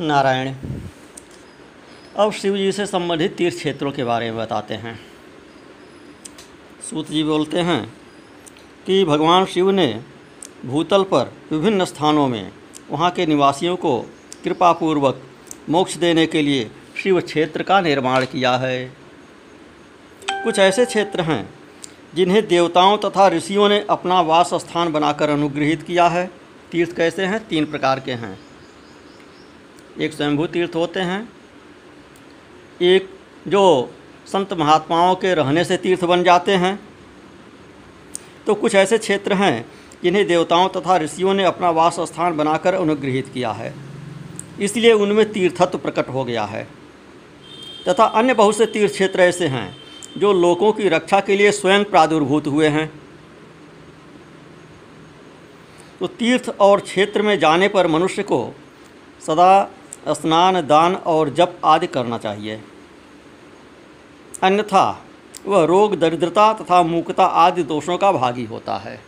नारायण, अब शिव जी से संबंधित तीर्थ क्षेत्रों के बारे में बताते हैं। सूत जी बोलते हैं कि भगवान शिव ने भूतल पर विभिन्न स्थानों में वहाँ के निवासियों को कृपापूर्वक मोक्ष देने के लिए शिव क्षेत्र का निर्माण किया है। कुछ ऐसे क्षेत्र हैं जिन्हें देवताओं तथा ऋषियों ने अपना वास स्थान बनाकर अनुग्रहित किया है। तीर्थ कैसे हैं? तीन प्रकार के हैं। एक स्वयंभू तीर्थ होते हैं। एक जो संत महात्माओं के रहने से तीर्थ बन जाते हैं। तो कुछ ऐसे क्षेत्र हैं, जिन्हें देवताओं तथा ऋषियों ने अपना वास स्थान बनाकर अनुग्रहित किया है। इसलिए उनमें तीर्थत्व प्रकट हो गया है। तथा अन्य बहुत से तीर्थ क्षेत्र ऐसे हैं, जो लोगों की रक्षा के लिए स्वयं प्रादुर्भूत हुए हैं। तो तीर्थ और क्षेत्र में जाने पर मनुष्य को सदा स्नान, दान और जप आदि करना चाहिए। अन्यथा, वह रोग, दरिद्रता तथा मूकता आदि दोषों का भागी होता है।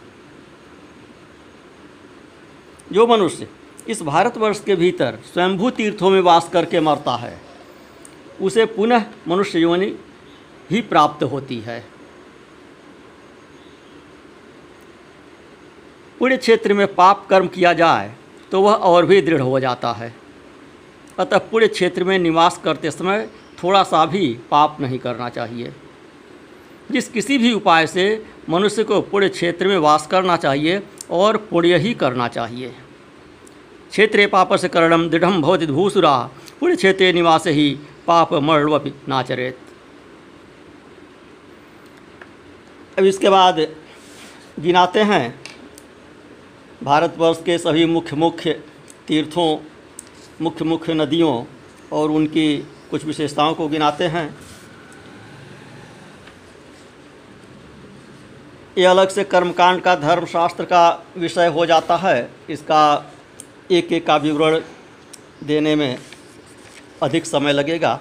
जो मनुष्य इस भारतवर्ष के भीतर स्वयंभू तीर्थों में वास करके मरता है, उसे पुनः मनुष्य योनि ही प्राप्त होती है। पुण्य क्षेत्र में पाप कर्म किया जाए तो वह और भी दृढ़ हो जाता है। अतः पुण्य क्षेत्र में निवास करते समय थोड़ा सा भी पाप नहीं करना चाहिए। जिस किसी भी उपाय से मनुष्य को पुण्य क्षेत्र में वास करना चाहिए और पुण्य ही करना चाहिए। क्षेत्रे पाप से करणम दृढ़ भवति भूसुरा पुण्य क्षेत्रे निवास ही पाप मरणवपि नाचरेत। अब इसके बाद गिनाते हैं। भारतवर्ष के सभी मुख्य मुख्य तीर्थों मुख्य मुख्य नदियों और उनकी कुछ विशेषताओं को गिनाते हैं। ये अलग से कर्मकांड का, धर्मशास्त्र का विषय हो जाता है। इसका एक एक का विवरण देने में अधिक समय लगेगा।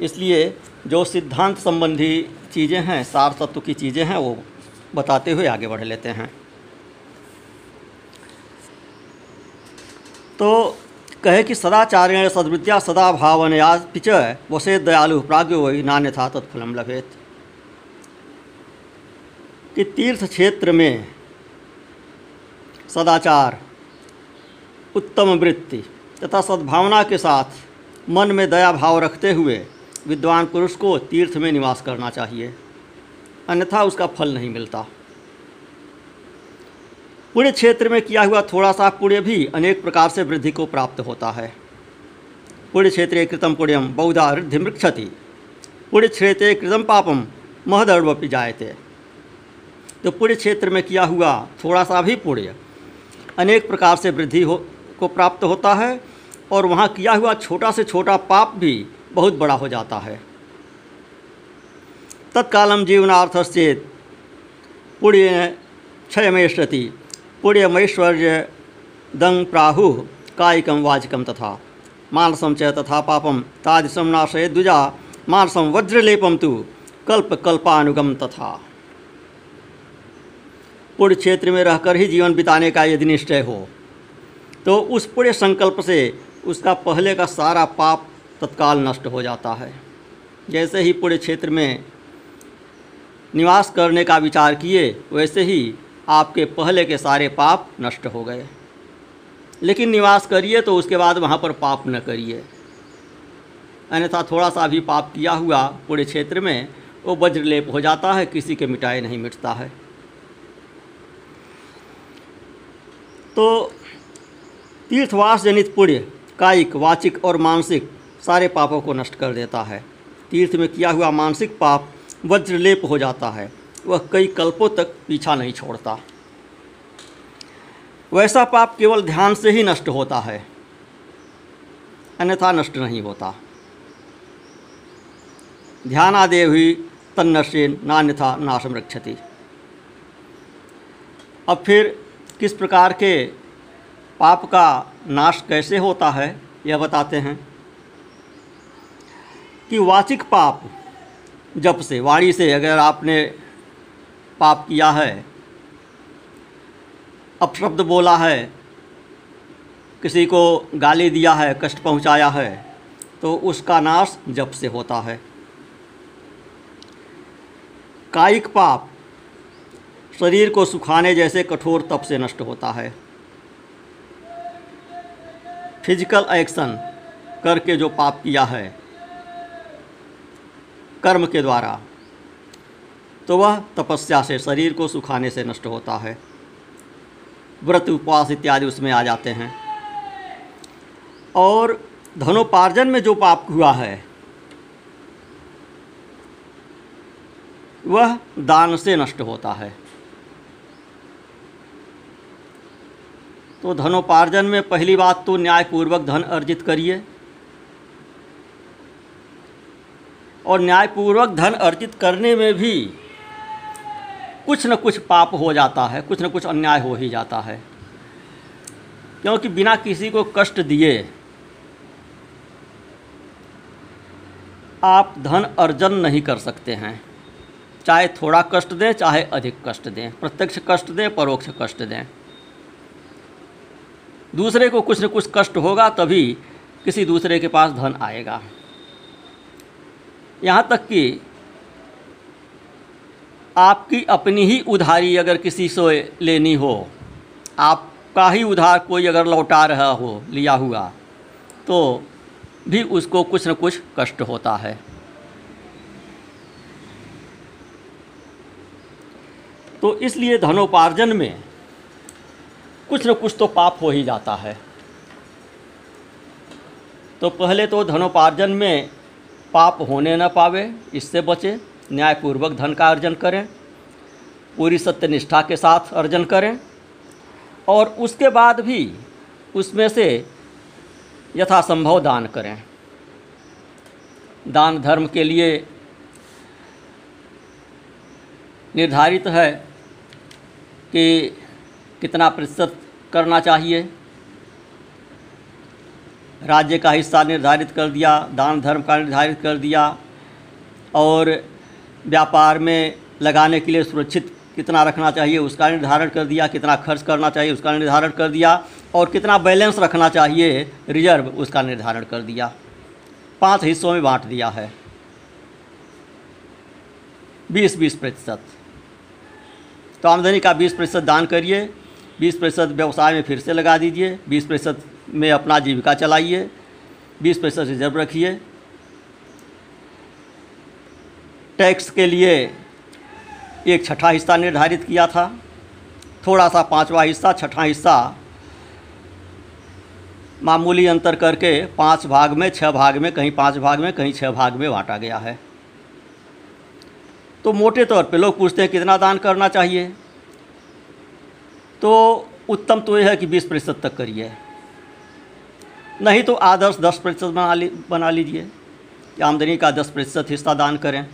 इसलिए जो सिद्धांत संबंधी चीज़ें हैं, सार तत्व की चीज़ें हैं, वो बताते हुए आगे बढ़ लेते हैं। तो कहे कि सदाचार्य सद्विद्या सदा भावनया पिच वसे दयालु प्राग्यो वही नान्य था तत्फलम लभेत। कि तीर्थ क्षेत्र में सदाचार, उत्तम वृत्ति तथा सद्भावना के साथ मन में दया भाव रखते हुए विद्वान पुरुष को तीर्थ में निवास करना चाहिए। अन्यथा उसका फल नहीं मिलता। पुण्य क्षेत्र में किया हुआ थोड़ा सा पुण्य भी अनेक प्रकार से वृद्धि को प्राप्त होता है। पुण्य क्षेत्रे कृतम पुण्यम बहुधा वृद्धि मृक्षति। पुण्य क्षेत्रे कृतम पापम महदर्वपि जायते। तो पुण्य क्षेत्र में किया हुआ थोड़ा सा भी पुण्य अनेक प्रकार से वृद्धि हो, को प्राप्त होता है और वहाँ किया हुआ छोटा से छोटा पाप भी बहुत बड़ा हो जाता है। तत्कालम जीवनार्थश्चेत पुण्य क्षय क्षयमेष्यति पुण्यमैश्वर्य दंग प्राहु कायिकम वाचिकम तथा। मानसम च तथा पापम तादृशम नाशय द्विजा। मानसम वज्रलेपम तो कल्प कल्पानुगम तथा। पुण्य क्षेत्र में रहकर ही जीवन बिताने का यदि निश्चय हो तो उस पुण्य संकल्प से उसका पहले का सारा पाप तत्काल नष्ट हो जाता है। जैसे ही पुण्य क्षेत्र में निवास करने का विचार किए, वैसे ही आपके पहले के सारे पाप नष्ट हो गए। लेकिन निवास करिए तो उसके बाद वहाँ पर पाप न करिए। अन्यथा थोड़ा सा भी पाप किया हुआ पूरे क्षेत्र में, वो वज्रलेप हो जाता है, किसी के मिटाए नहीं मिटता है। तो तीर्थवास जनित पुण्य, कायिक, वाचिक और मानसिक सारे पापों को नष्ट कर देता है। तीर्थ में किया हुआ मानसिक पाप वज्रलेप हो जाता है। वह कई कल्पों तक पीछा नहीं छोड़ता। वैसा पाप केवल ध्यान से ही नष्ट होता है। अन्यथा नष्ट नहीं होता। ध्यान ध्यानादे हुई तन्नशे नान्यथा नाशम रक्षति। अब फिर किस प्रकार के पाप का नाश कैसे होता है, यह बताते हैं। कि वाचिक पाप जब से, वाणी से अगर आपने पाप किया है, अपशब्द बोला है, किसी को गाली दिया है, कष्ट पहुँचाया है तो उसका नाश जप से होता है। कायिक पाप शरीर को सुखाने जैसे कठोर तप से नष्ट होता है। फ़िज़िकल एक्शन करके जो पाप किया है, कर्म के द्वारा तो वह तपस्या से, शरीर को सुखाने से नष्ट होता है। व्रत, उपवास इत्यादि उसमें आ जाते हैं। और धनोपार्जन में जो पाप हुआ है, वह दान से नष्ट होता है। तो धनोपार्जन में पहली बात तो न्यायपूर्वक धन अर्जित करिए। और न्यायपूर्वक धन अर्जित करने में भी कुछ न कुछ पाप हो जाता है, कुछ न कुछ अन्याय हो ही जाता है। क्योंकि बिना किसी को कष्ट दिए आप धन अर्जन नहीं कर सकते हैं। चाहे थोड़ा कष्ट दें, चाहे अधिक कष्ट दें, प्रत्यक्ष कष्ट दें, परोक्ष कष्ट दें। दूसरे को कुछ न कुछ कष्ट होगा, तभी किसी दूसरे के पास धन आएगा। यहाँ तक कि आपकी अपनी ही उधारी अगर किसी से लेनी हो, आपका ही उधार कोई अगर लौटा रहा हो, लिया हुआ तो भी उसको कुछ न कुछ कष्ट होता है। तो इसलिए धनोपार्जन में कुछ न कुछ तो पाप हो ही जाता है। तो पहले तो धनोपार्जन में पाप होने न पावे, इससे बचे। न्यायपूर्वक धन का अर्जन करें, पूरी सत्यनिष्ठा के साथ अर्जन करें, और उसके बाद भी उसमें से यथासंभव दान करें। दान धर्म के लिए निर्धारित है कि कितना प्रतिशत करना चाहिए। राज्य का हिस्सा निर्धारित कर दिया, दान धर्म का निर्धारित कर दिया, और व्यापार में लगाने के लिए सुरक्षित कितना रखना चाहिए, उसका निर्धारण कर दिया, कितना खर्च करना चाहिए, उसका निर्धारण कर दिया, और कितना बैलेंस रखना चाहिए, रिज़र्व उसका निर्धारण कर दिया। पाँच हिस्सों में बांट दिया है। बीस बीस प्रतिशत। तो आमदनी का बीस प्रतिशत दान करिए, बीस प्रतिशत व्यवसाय में फिर से लगा दीजिए, बीस प्रतिशत में अपना जीविका चलाइए, बीस प्रतिशत रिज़र्व रखिए टैक्स के लिए एक छठा हिस्सा निर्धारित किया था। थोड़ा सा पांचवा हिस्सा, छठा हिस्सा मामूली अंतर करके पाँच भाग में छः भाग में, कहीं पाँच भाग में, कहीं छः भाग में बांटा गया है। तो मोटे तौर पे लोग पूछते हैं, कितना दान करना चाहिए? तो उत्तम तो यह है कि बीस प्रतिशत तक करिए। नहीं तो आदर्श दस प्रतिशत बना ली, बना लीजिए। आमदनी का दस प्रतिशत हिस्सा दान करें।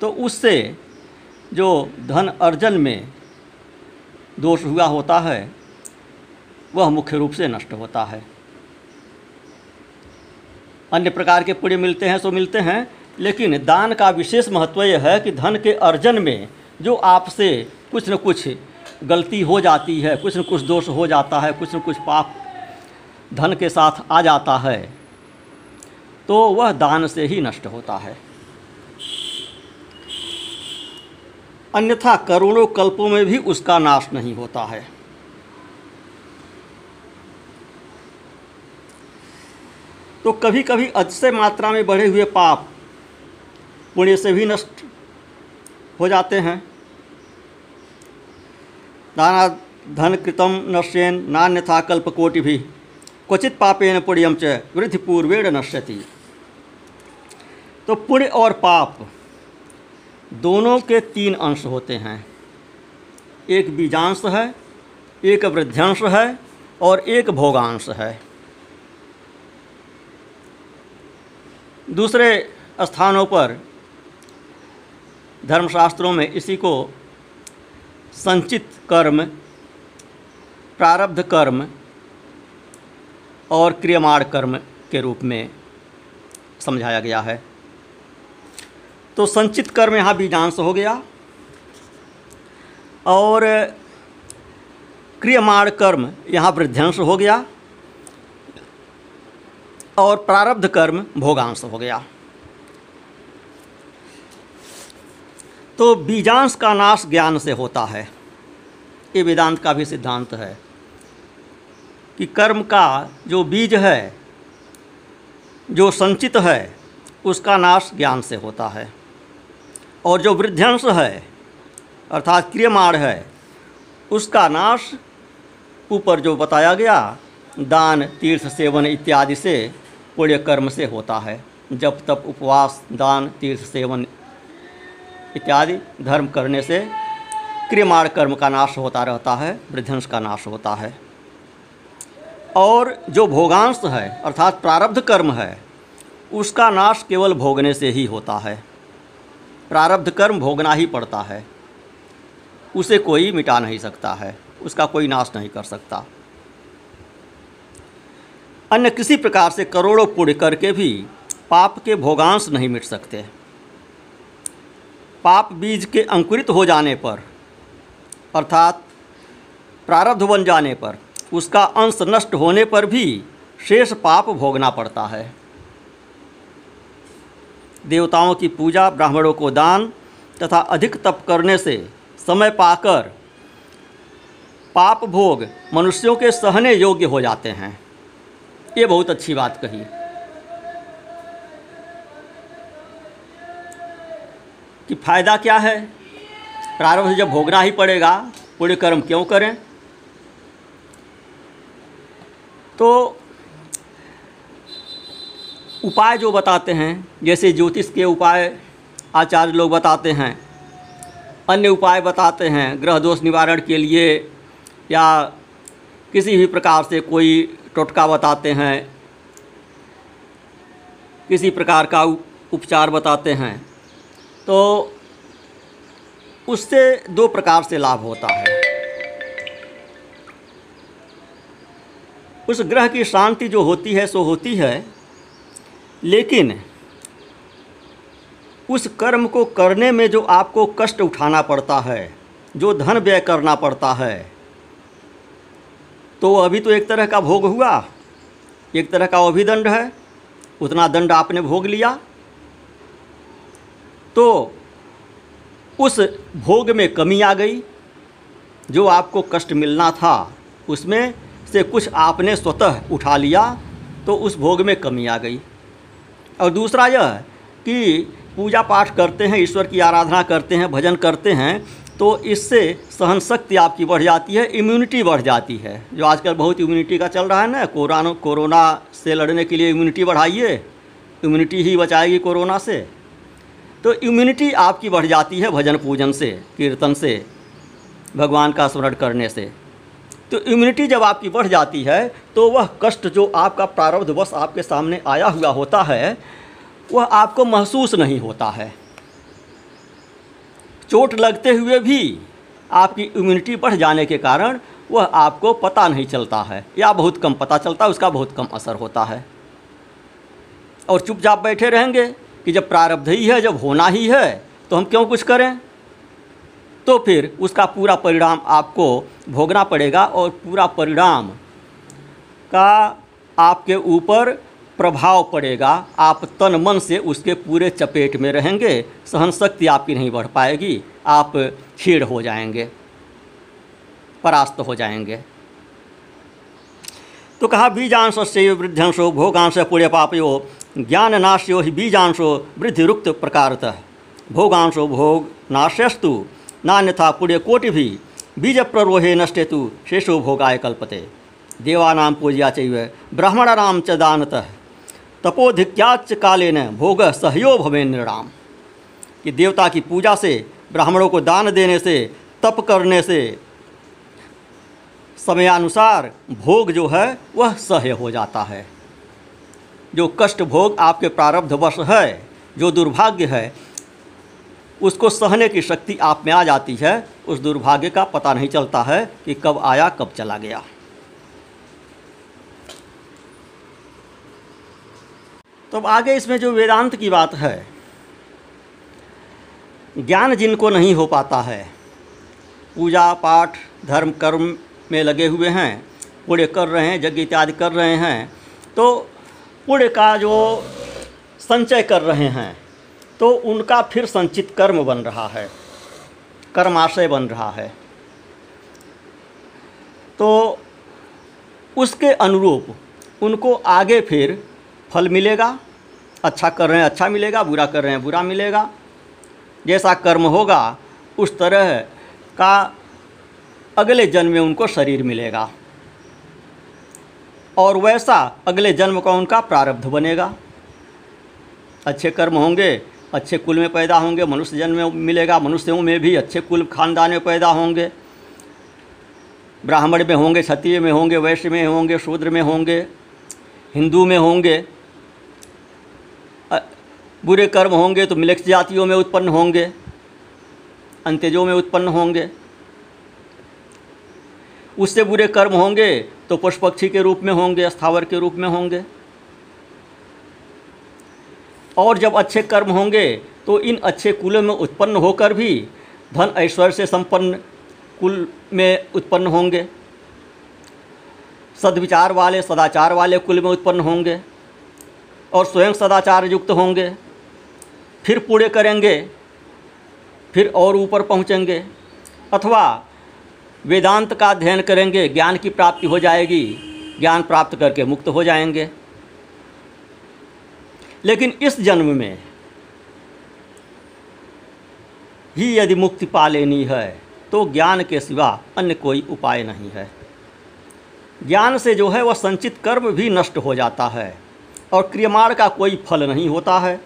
तो उससे जो धन अर्जन में दोष हुआ होता है, वह मुख्य रूप से नष्ट होता है। अन्य प्रकार के पुण्य मिलते हैं, सो मिलते हैं, लेकिन दान का विशेष महत्व यह है कि धन के अर्जन में जो आपसे कुछ न कुछ गलती हो जाती है, कुछ न कुछ दोष हो जाता है, कुछ न कुछ पाप धन के साथ आ जाता है तो वह दान से ही नष्ट होता है। अन्यथा करोड़ों कल्पों में भी उसका नाश नहीं होता है। तो कभी कभी अतिशय मात्रा में बढ़े हुए पाप पुण्य से भी नष्ट हो जाते हैं। दाना धन कृतम नश्यन, नान्यथा कल्पकोटि भी। क्वचित पापेन पुण्यम च वृद्धि पूर्वेण नश्यति। तो पुण्य और पाप दोनों के तीन अंश होते हैं। एक बीजांश है, एक वृद्धांश है और एक भोगांश है। दूसरे स्थानों पर धर्मशास्त्रों में इसी को संचित कर्म, प्रारब्ध कर्म और क्रियमाण कर्म के रूप में समझाया गया है। तो संचित कर्म यहाँ बीजांश हो गया। और क्रियमाण कर्म यहाँ वृद्धांश हो गया। और प्रारब्ध कर्म भोगांश हो गया। तो बीजांश का नाश ज्ञान से होता है। ये वेदांत का भी सिद्धांत है कि कर्म का जो बीज है, जो संचित है, उसका नाश ज्ञान से होता है। और जो वृद्धांश है, अर्थात क्रियमाण है, उसका नाश ऊपर जो बताया गया, दान, तीर्थ, सेवन इत्यादि से पुण्य कर्म से होता है। जब तब उपवास, दान, तीर्थ, सेवन इत्यादि धर्म करने से क्रियमाण कर्म का नाश होता रहता है, वृद्धंश का नाश होता है। और जो भोगांश है, अर्थात प्रारब्ध कर्म है, उसका नाश केवल भोगने से ही होता है। प्रारब्ध कर्म भोगना ही पड़ता है। उसे कोई मिटा नहीं सकता है। उसका कोई नाश नहीं कर सकता। अन्य किसी प्रकार से करोड़ों पुण्य करके भी पाप के भोगांश नहीं मिट सकते। पाप बीज के अंकुरित हो जाने पर, अर्थात प्रारब्ध बन जाने पर, उसका अंश नष्ट होने पर भी शेष पाप भोगना पड़ता है। देवताओं की पूजा ब्राह्मणों को दान तथा अधिक तप करने से समय पाकर पाप भोग मनुष्यों के सहने योग्य हो जाते हैं। ये बहुत अच्छी बात कही। कि फ़ायदा क्या है? प्रारंभ से जब भोगना ही पड़ेगा पुण्य कर्म क्यों करें? तो उपाय जो बताते हैं, जैसे ज्योतिष के उपाय आचार्य लोग बताते हैं, अन्य उपाय बताते हैं, ग्रह दोष निवारण के लिए या किसी भी प्रकार से कोई टोटका बताते हैं, किसी प्रकार का उपचार बताते हैं तो उससे दो प्रकार से लाभ होता है। उस ग्रह की शांति जो होती है, सो होती है लेकिन उस कर्म को करने में जो आपको कष्ट उठाना पड़ता है, जो धन व्यय करना पड़ता है तो अभी तो एक तरह का भोग हुआ। एक तरह का अभिदंड है। उतना दंड आपने भोग लिया। तो उस भोग में कमी आ गई। जो आपको कष्ट मिलना था, उसमें से कुछ आपने स्वतः उठा लिया तो उस भोग में कमी आ गई। और दूसरा यह कि पूजा पाठ करते हैं, ईश्वर की आराधना करते हैं, भजन करते हैं तो इससे सहन शक्ति आपकी बढ़ जाती है इम्यूनिटी बढ़ जाती है। जो आजकल बहुत इम्यूनिटी का चल रहा है ना, कोरोना कोरोना से लड़ने के लिए इम्यूनिटी बढ़ाइए इम्यूनिटी ही बचाएगी कोरोना से। तो इम्यूनिटी आपकी बढ़ जाती है भजन पूजन से, कीर्तन से, भगवान का स्मरण करने से। तो इम्यूनिटी जब आपकी बढ़ जाती है तो वह कष्ट जो आपका प्रारब्ध बस आपके सामने आया हुआ होता है, वह आपको महसूस नहीं होता है। चोट लगते हुए भी आपकी इम्यूनिटी बढ़ जाने के कारण वह आपको पता नहीं चलता है, या बहुत कम पता चलता है, उसका बहुत कम असर होता है। और चुपचाप बैठे रहेंगे कि जब प्रारब्ध ही है, जब होना ही है तो हम क्यों कुछ करें? तो फिर उसका पूरा परिणाम आपको भोगना पड़ेगा और पूरा परिणाम का आपके ऊपर प्रभाव पड़ेगा। आप तन मन से उसके पूरे चपेट में रहेंगे, सहन शक्ति आपकी नहीं बढ़ पाएगी, आप क्षीण हो जाएँगे, परास्त हो जाएँगे। तो कहा, बीजांश से वृद्धांशो भोगांश पुण्य पापयो, ज्ञान नाश्यो ही बीजांशो वृद्धि रुक्त प्रकारतः। भोगांशो भोग नाश्यस्तु। नान्यथा पुण्य कोटि भी बीज प्ररोहे नष्टे तो शेषो भोगाय कल्पते। देवानां पूज्या चैव ब्राह्मणानां च दानतः। तपोधिक्याच काले न भोग सहयो भवे निराम। कि देवता की पूजा से, ब्राह्मणों को दान देने से, तप करने से समयानुसार भोग जो है, वह सह्य हो जाता है। जो कष्ट भोग आपके प्रारब्ध वश है, जो दुर्भाग्य है उसको सहने की शक्ति आप में आ जाती है, उस दुर्भाग्य का पता नहीं चलता है कि कब आया, कब चला गया। तो आगे इसमें जो वेदांत की बात है, ज्ञान जिनको नहीं हो पाता है, पूजा, पाठ, धर्म, कर्म में लगे हुए हैं पुण्य कर रहे हैं, यज्ञ इत्यादि कर रहे हैं तो पुण्य का जो संचय कर रहे हैं तो उनका फिर संचित कर्म बन रहा है। कर्माशय बन रहा है। तो उसके अनुरूप उनको आगे फिर फल मिलेगा। अच्छा कर रहे हैं अच्छा मिलेगा, बुरा कर रहे हैं, बुरा मिलेगा। जैसा कर्म होगा, उस तरह का अगले जन्म में उनको शरीर मिलेगा। और वैसा अगले जन्म का उनका प्रारब्ध बनेगा। अच्छे कर्म होंगे अच्छे कुल में पैदा होंगे, मनुष्य जन्म में मिलेगा, मनुष्यों में भी अच्छे कुल खानदान में पैदा होंगे। ब्राह्मण में होंगे, क्षत्रिय में होंगे, वैश्य में होंगे, शूद्र में होंगे, हिंदू में होंगे बुरे कर्म होंगे तो मिलक्ष जातियों में उत्पन्न होंगे अंत्यजों में उत्पन्न होंगे। उससे बुरे कर्म होंगे तो पशु पक्षी के रूप में होंगे, स्थावर के रूप में होंगे। और जब अच्छे कर्म होंगे तो इन अच्छे कुलों में उत्पन्न होकर भी धन ऐश्वर्य से संपन्न कुल में उत्पन्न होंगे। सद्विचार वाले, सदाचार वाले कुल में उत्पन्न होंगे और स्वयं सदाचार युक्त होंगे। फिर पूरे करेंगे, फिर और ऊपर पहुँचेंगे अथवा वेदांत का अध्ययन करेंगे, ज्ञान की प्राप्ति हो जाएगी, ज्ञान प्राप्त करके मुक्त हो जाएँगे। लेकिन इस जन्म में ही यदि मुक्ति पा लेनी है तो ज्ञान के सिवा अन्य कोई उपाय नहीं है। ज्ञान से जो है वह संचित कर्म भी नष्ट हो जाता है और क्रियमाण का कोई फल नहीं होता है।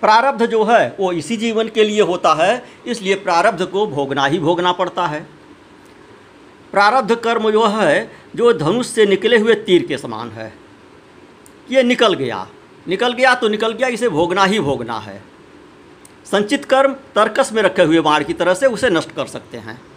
प्रारब्ध जो है, वो इसी जीवन के लिए होता है, इसलिए प्रारब्ध को भोगना ही भोगना पड़ता है। प्रारब्ध कर्म जो है, जो धनुष से निकले हुए तीर के समान है। ये निकल गया। निकल गया तो निकल गया, इसे भोगना ही भोगना है। संचित कर्म तर्कस में रखे हुए बाढ़ की तरह से उसे नष्ट कर सकते हैं।